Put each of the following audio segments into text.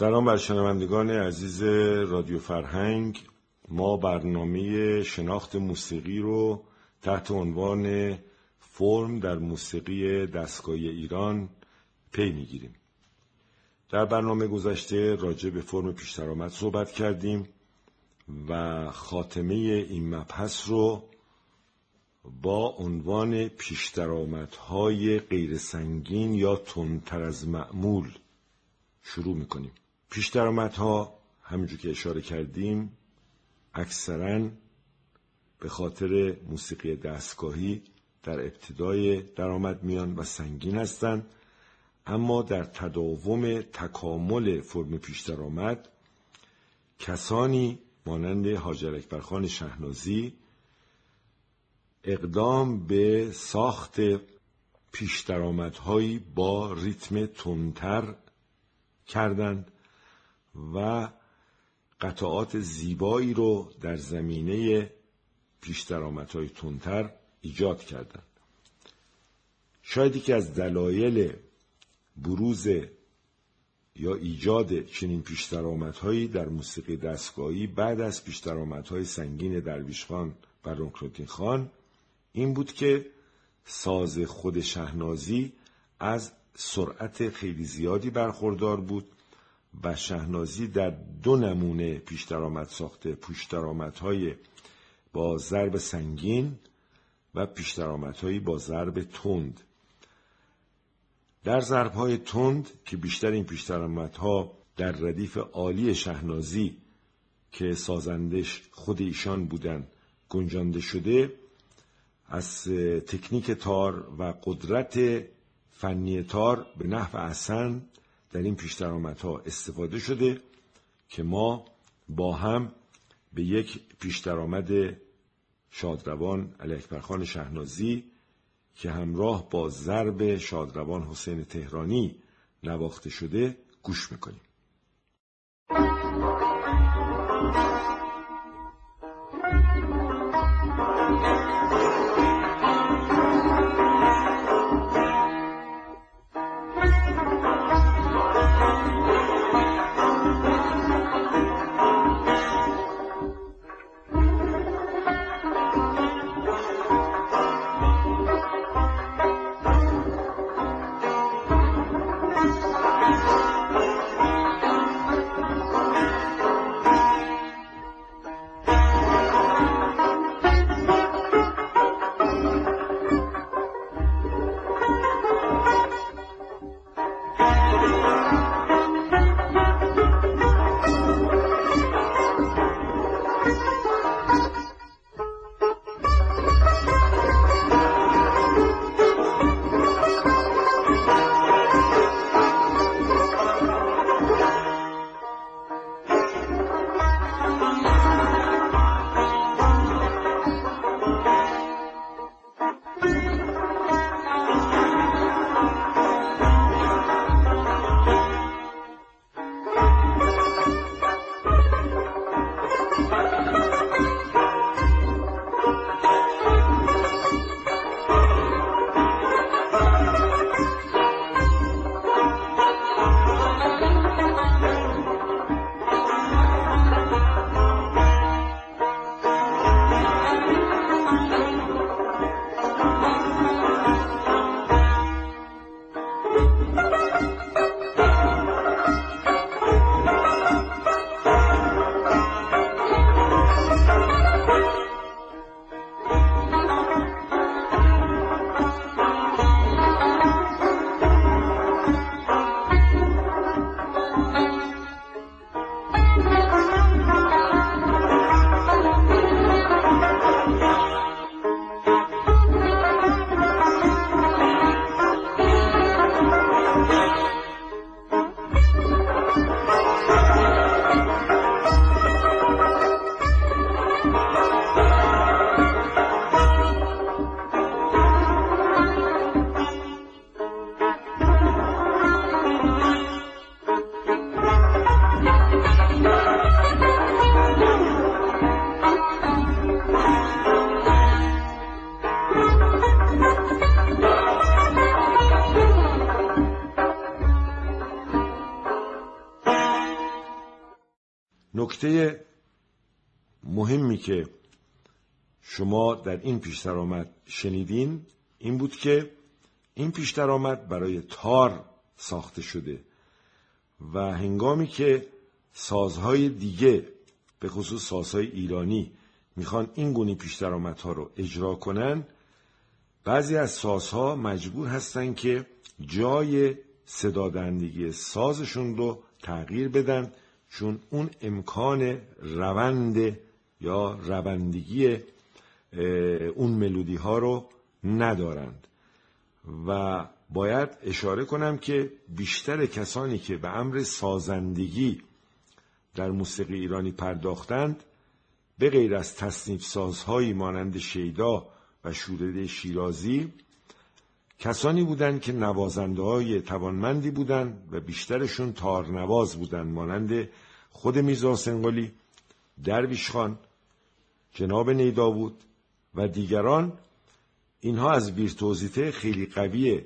سلام بر شنوندگان عزیز رادیو فرهنگ. ما برنامه شناخت موسیقی رو تحت عنوان فرم در موسیقی دستگاهی ایران پی می‌گیریم. در برنامه گذشته راجع به فرم پیش صحبت کردیم و خاتمه این مبحث رو با عنوان پیش های غیر سنگین یا تندتر از معمول شروع می‌کنیم. پیش ها همینجور که اشاره کردیم اکثرا به خاطر موسیقی دستگاهی در ابتدای درآمد میان و سنگین هستند. اما در تداوم تکامل فرم پیش درآمد کسانی مانند حاجر اکبرخان شهنازی اقدام به ساخت پیش درآمدهایی با ریتم تندتر کردند. و قطعات زیبایی رو در زمینه پیش درآمدهای تندتر ایجاد کردند شاید که از دلایل بروز یا ایجاد چنین پیش در موسیقی دستگاهی بعد از پیش سنگین درویش خان و رونکلوتین خان این بود که ساز خود شهنازی از سرعت خیلی زیادی برخوردار بود و شهنازی در دو نمونه پیش درآمد ساخته. پیش درآمدهای با ضرب سنگین و پیش درآمدهایی با ضرب تند. در ضربهای تند که بیشتر این پیش درآمدها در ردیف عالی شهنازی که سازندش خود ایشان بودن گنجانده شده از تکنیک تار و قدرت فنی تار به نحو احسن در این پیش ها استفاده شده که ما با هم به یک پیش درآمد شادروان علی اکبرخان شهنازی که همراه با ضرب شادروان حسین تهرانی نواخته شده گوش می‌کنیم. نکته مهمی که شما در این پیش درآمد شنیدین این بود که این پیش درآمد برای تار ساخته شده و هنگامی که سازهای دیگه به خصوص سازهای ایرانی می‌خوان این گونه پیش درآمدها رو اجرا کنن بعضی از سازها مجبور هستن که جای صدادندگی سازشون رو تغییر بدن چون اون امکان روند یا روندگی اون ملودی ها رو ندارند. و باید اشاره کنم که بیشتر کسانی که به امر سازندگی در موسیقی ایرانی پرداختند به غیر از تصنیف سازهایی مانند شیدا و شورده شیرازی کسانی بودند که نوازنده های توانمندی بودند و بیشترشون تارنواز بودند مانند خود میرزا سنگالی درویش خان جناب نیداوود و دیگران. اینها از ویرتوزیته خیلی قوی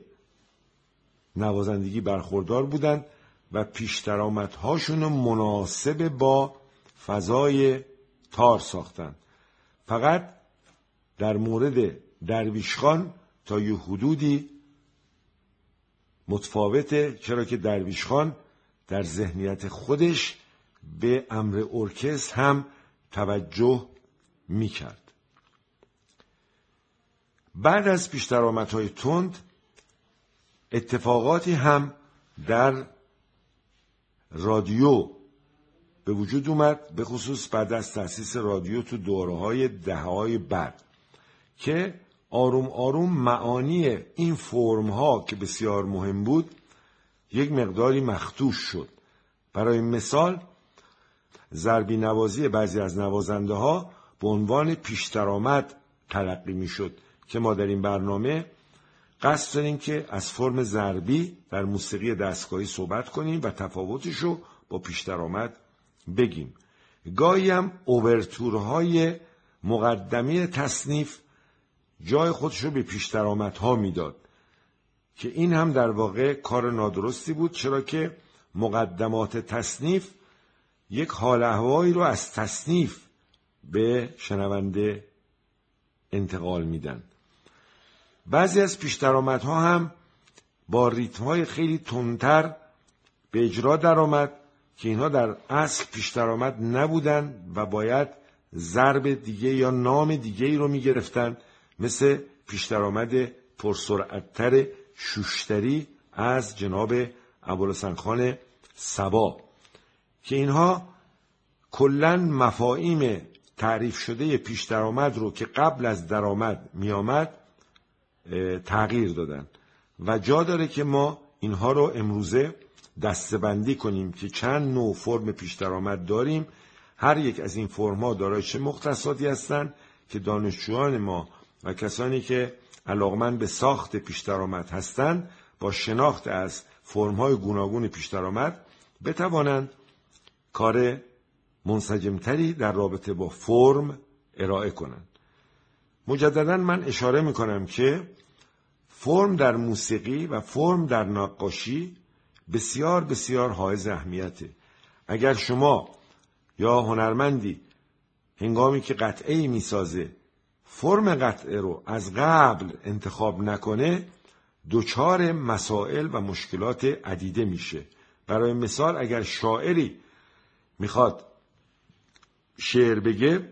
نوازندگی برخوردار بودند و پیش هاشون مناسب با فضای تار ساختند. فقط در مورد درویشخان تا یه حدودی متفاوته چرا که درویشخان در ذهنیت خودش به امر ارکست هم توجه می‌کرد. بعد از پیش های تند اتفاقاتی هم در رادیو به وجود اومد به خصوص بعد از تأسیس رادیو تو دوره های های بعد که آروم آروم معانی این فرم ها که بسیار مهم بود یک مقداری مختوش شد. برای مثال ضربی نوازی بعضی از نوازنده ها به عنوان پیشترآمد تلقی می شد که ما در این برنامه قصد داریم که از فرم ضربی در موسیقی دستگاهی صحبت کنیم و تفاوتش رو با پیشترآمد بگیم. گاهی هم اوورتورهای مقدمی تصنیف جای خودش رو به پیشترآمدها می‌داد که این هم در واقع کار نادرستی بود چرا که مقدمات تصنیف یک حال احوایی رو از تصنیف به شنونده انتقال میدن. بعضی از پیشترآمدها هم با ریتمهای خیلی تندتر به اجرا درآمد که اینها در اصل پیشترآمد نبودن و باید ضرب دیگه یا نام دیگه ای رو می گرفتن مثل پیشترآمد پرسرعتتر شوشتری از جناب ابوالحسن خان سبا که اینها کلا مفاهیم تعریف شده پیش درآمد رو که قبل از درآمد میآمد تغییر دادن. و جا داره که ما اینها رو امروزه دستبندی کنیم که چند نوع فرم پیش درآمد داریم. هر یک از این فرمها دارای چه مختصاتی هستند که دانشجویان ما و کسانی که علاقمند به ساخت پیش درآمد هستند با شناخت از فرمهای گوناگون پیش درآمد بتوانند کار منسجمتری در رابطه با فرم ارائه کنند. مجددا من اشاره می کنم که فرم در موسیقی و فرم در نقاشی بسیار بسیار حائز اهمیته. اگر شما یا هنرمندی هنگامی که قطعه می سازه فرم قطعه رو از قبل انتخاب نکنه دچار مسائل و مشکلات عدیده میشه. برای مثال اگر شاعری می‌خواد شعر بگه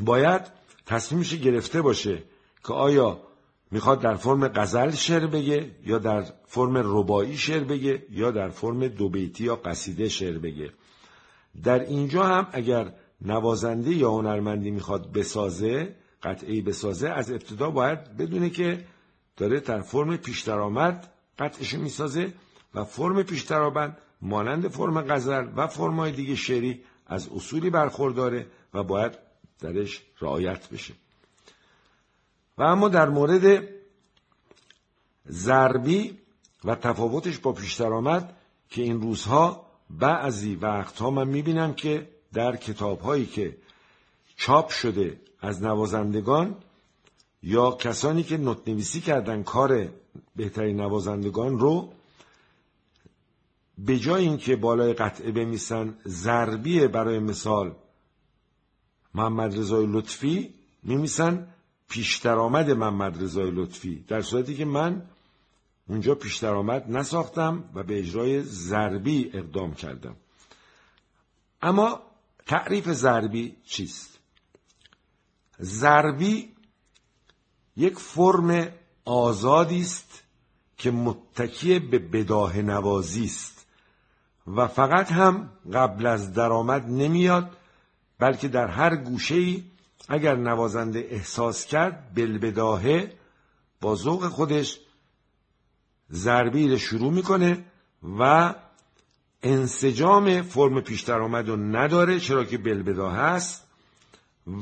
باید تصمیمش گرفته باشه که آیا می‌خواد در فرم غزل شعر بگه یا در فرم ربایی شعر بگه یا در فرم دوبیتی یا قصیده شعر بگه. در اینجا هم اگر نوازنده یا هنرمندی می‌خواد بسازه قطعی بسازه از ابتدا باید بدونه که داره در فرم پیش درآمد قطعشو می‌سازه و فرم پیش درآمد مانند فرم غزل و فرمای دیگه شعری از اصولی برخورداره و باید درش رعایت بشه. و اما در مورد ضربی و تفاوتش با پیش درآمد که این روزها بعضی وقتها من می‌بینم که در کتابهایی که چاپ شده از نوازندگان یا کسانی که نوت نویسی کردن کار بهترین نوازندگان رو به جای اینکه بالای قطعه بمیسن ضربیه برای مثال محمد رضای لطفی میمیسن پیش آمد محمد رضای لطفی. در صورتی که من اونجا پیش درآمد نساختم و به اجرای ضربی اقدام کردم. اما تعریف ضربی چیست؟ ضربی یک فرم آزادی است که متکی به بداه نوازی است. و فقط هم قبل از درآمد نمیاد بلکه در هر گوشه ای اگر نوازنده احساس کرد بلبداهه با ذوق خودش ضربی شروع می‌کنه و انسجام فرم پیش درآمد رو نداره چرا که بلبدا هست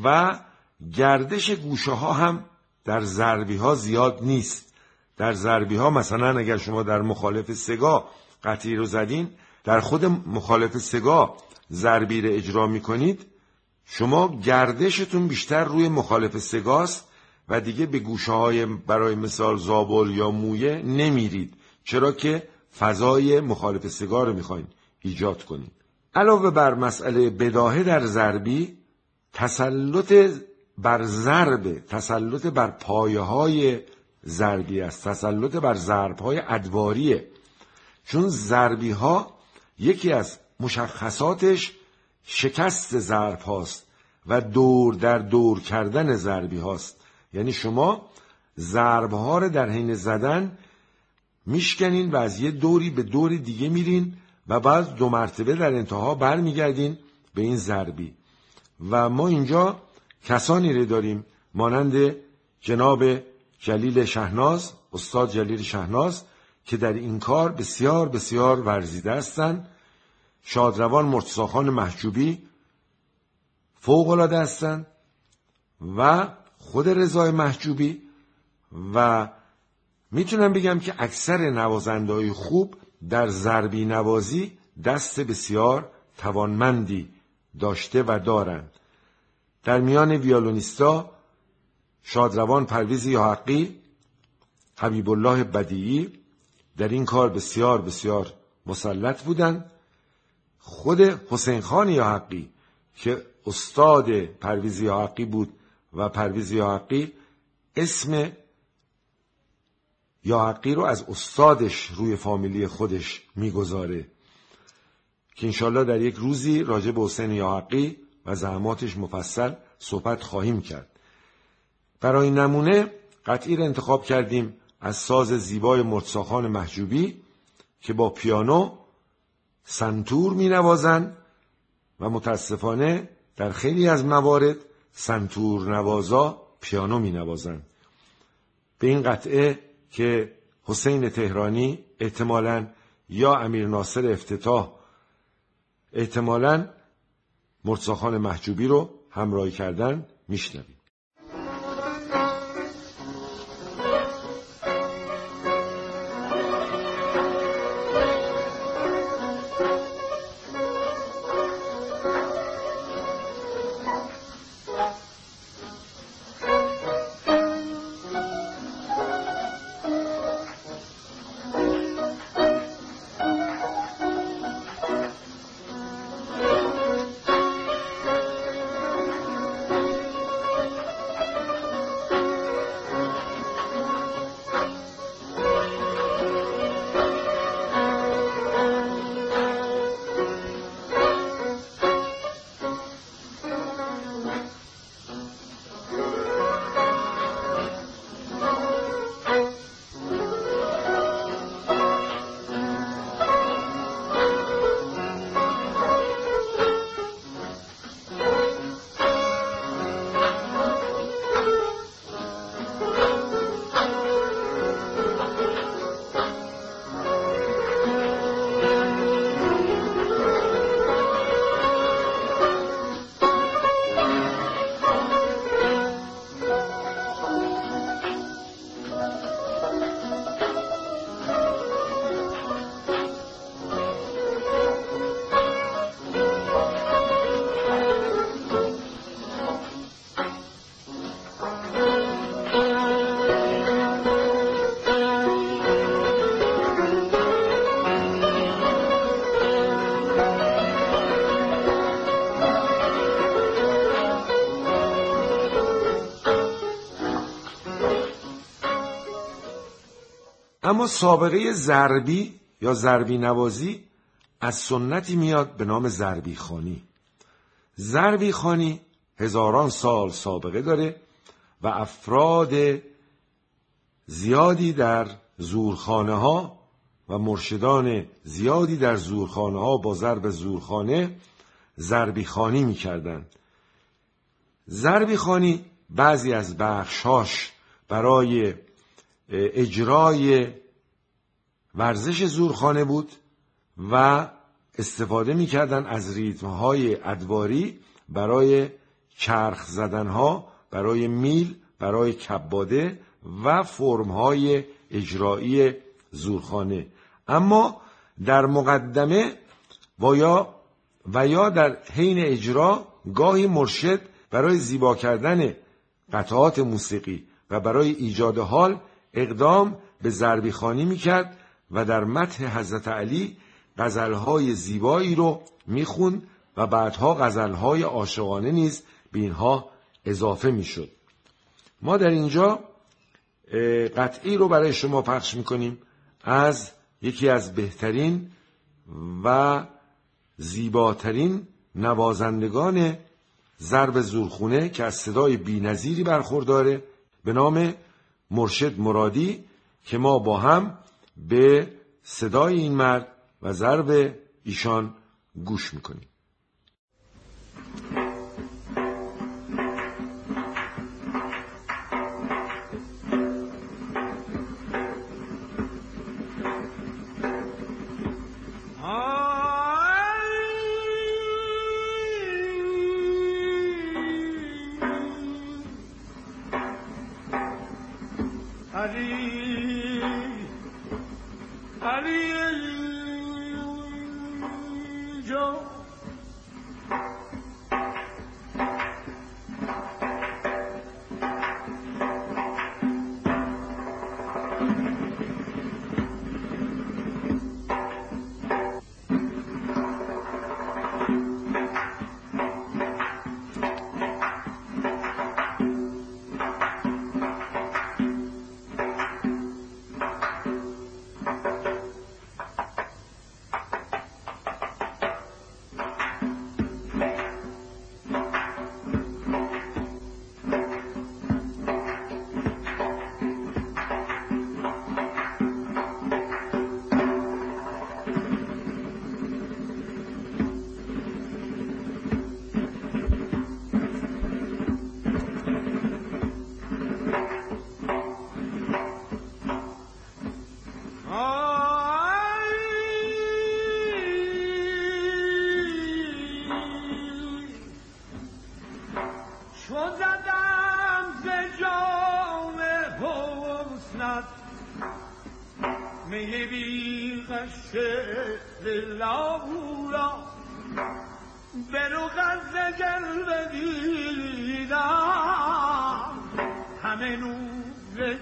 و گردش گوشه ها هم در ضربی ها زیاد نیست. در ضربی ها مثلا اگر شما در مخالف سگا قطعی رو زدین در خود مخالف سگا ضربی رو اجرا می‌کنید شما گردشتون بیشتر روی مخالف سگاست و دیگه به گوشه های برای مثال زابل یا مویه نمیرید. چرا که فضای مخالف سگا رو می‌خواین ایجاد کنید. علاوه بر مسئله بداهه در ضربی تسلط بر ضرب تسلط بر پایه های ضربی است. تسلط بر ضرب های ادواریه. چون ضربی ها یکی از مشخصاتش شکست ضرب هاست و دور در دور کردن ضربی هاست یعنی شما ضرب ها رو در حین زدن میشکنین و از یه دوری به دوری دیگه میرین و بعد دو مرتبه در انتها برمیگردین به این ضربی. و ما اینجا کسانی رو داریم مانند جناب جلیل شهناز استاد جلیل شهناز که در این کار بسیار بسیار ورزیده هستند. شادروان مرتضاخان محجوبی فوق العاده هستند و خود رضای محجوبی و می‌تونم بگم که اکثر نوازنده خوب در ضربی نوازی دست بسیار توانمندی داشته و دارند. در میان ویالونیستا شادروان پرویز یاحقی حبیب الله بدیعی در این کار بسیار بسیار مسلط بودند. خود حسین خان یاحقی که استاد پرویز یاحقی بود و پرویز یاحقی اسم یاحقی رو از استادش روی فامیلی خودش می‌گذاره. که انشالله در یک روزی راجع به حسین یاحقی و زحماتش مفصل صحبت خواهیم کرد برای نمونه قطعی را انتخاب کردیم از ساز زیبای مرتساخان محجوبی که با پیانو سنتور می نوازن و متاسفانه در خیلی از موارد سنتور نوازا پیانو می نوازن. به این قطعه که حسین تهرانی احتمالا یا امیر ناصر افتتاح احتمالا مرتزاخان محجوبی رو همراهی کردن میشنویم. اما سابقه ضربی یا ضربی نوازی از سنتی میاد به نام ضربی خانی. ضربی خانی هزاران سال سابقه داره و افراد زیادی در زورخانه ها و مرشدان زیادی در زورخانه ها با ضرب زورخانه ضربی خانی می‌کردند. ضربی خانی بعضی از بخشاش برای اجرای ورزش زورخانه بود و استفاده می‌کردن از ریتمهای ادواری برای چرخ زدنها برای میل برای کباده و فرمهای اجرایی زورخانه. اما در مقدمه و یا, و یا در حین اجرا گاهی مرشد برای زیبا کردن قطعات موسیقی و برای ایجاد حال اقدام به ضربی خانی می‌کرد و در متح حضرت علی غزلهای زیبایی رو می‌خوند و بعدها غزلهای عاشقانه نیز به اینها اضافه می‌شد. ما در اینجا قطعی رو برای شما پخش می‌کنیم از یکی از بهترین و زیباترین نوازندگان ضرب زورخونه که از صدای بینظیری برخورداره به نام مرشد مرادی که ما با هم به صدای این مرد و ضرب ایشان گوش می‌کنیم. می بیغش دلاغورا برو غز جلب دیدم همه نور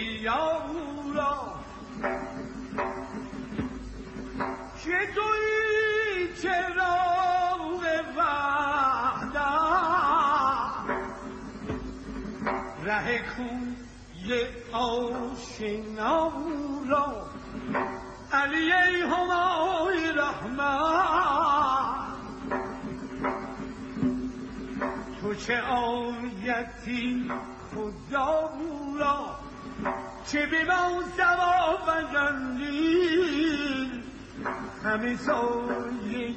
کبریاغورا چه توی چراغ وحدم ره کوی آشنا را علی همای رحمت. تو چه آیتی خدا را چه به ما سوا فجندی همه سایه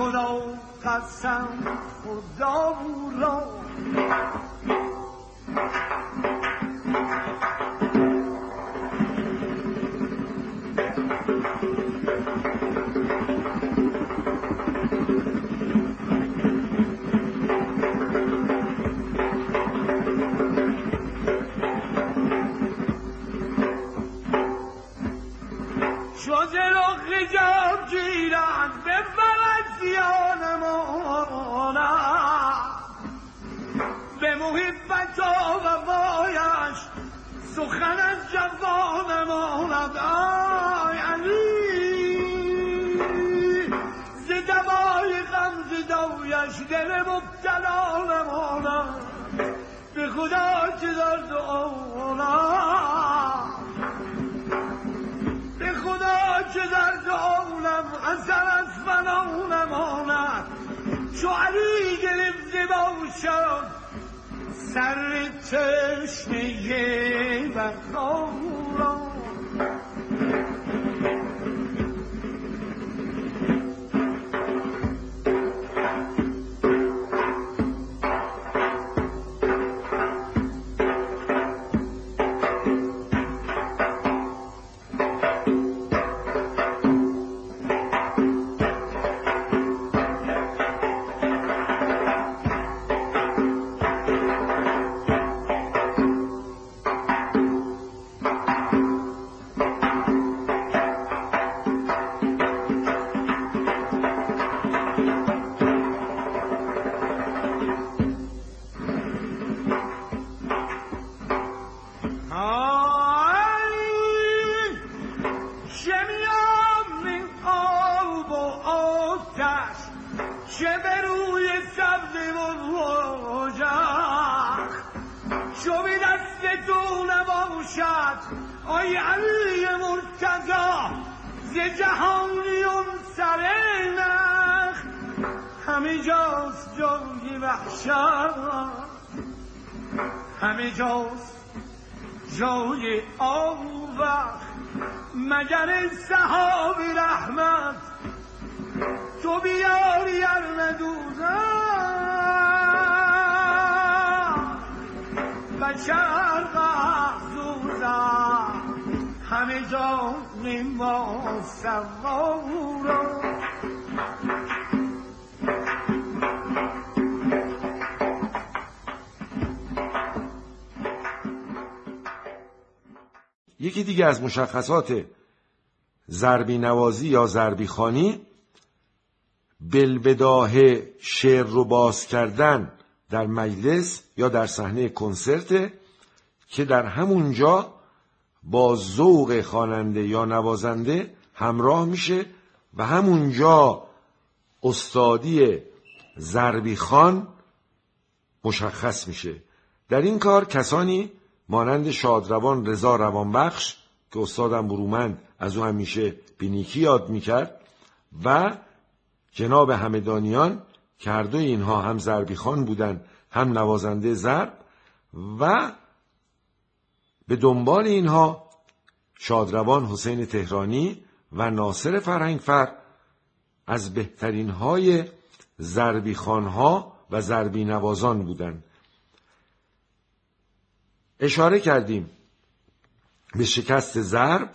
خدا قسم خدا را سر تشنه بقا آی علی مرتضا ز جهانیون سر نخ. همه جاست جای وحشت. همه جاست جای آوخ مگر صحاب رحمت تو بیاری ار ندوزم بشر همه جان ما سوارم یکی دیگه از مشخصات ضربی نوازی یا ضربی خانی بلبداه شعر رو باز کردن در مجلس یا در صحنه کنسرت که در همونجا با ذوق خواننده یا نوازنده همراه میشه و همونجا استادی ضربی خان مشخص میشه. در این کار کسانی مانند شادروان رضا روانبخش که استادم برومند از او همیشه بینیکی یاد می‌کرد و جناب همدانیان که هر دوی اینها هم ضربی خان بودن هم نوازنده ضرب و به دنبال اینها شادروان حسین تهرانی و ناصر فرهنگفر از بهترین های ضربی خانها و ضربی نوازان بودند اشاره کردیم به شکست ضرب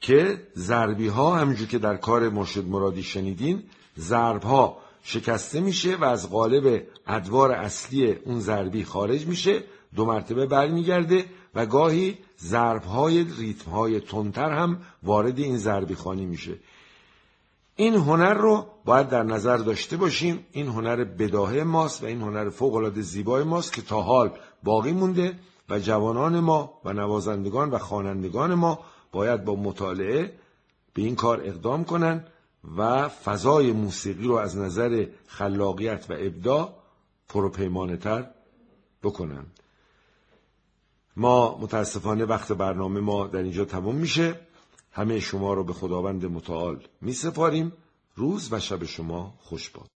که ضربی ها همونجور که در کار مرشد مرادی شنیدین ضرب ها شکسته میشه و از قالب ادوار اصلی اون ضربی خارج میشه دو مرتبه برمیگرده و گاهی ضرب های ریتم های تندتر هم وارد این ضربی خانی میشه. این هنر رو باید در نظر داشته باشیم. این هنر بداهه ماست و این هنر فوق العاده زیبای ماست که تا حال باقی مونده و جوانان ما و نوازندگان و خوانندگان ما باید با مطالعه به این کار اقدام کنند و فضای موسیقی رو از نظر خلاقیت و ابداع پروپیمانه تر بکنند ما متاسفانه وقت برنامه ما در اینجا تموم میشه. همه شما رو به خداوند متعال می سپاریم روز و شب شما خوش باد.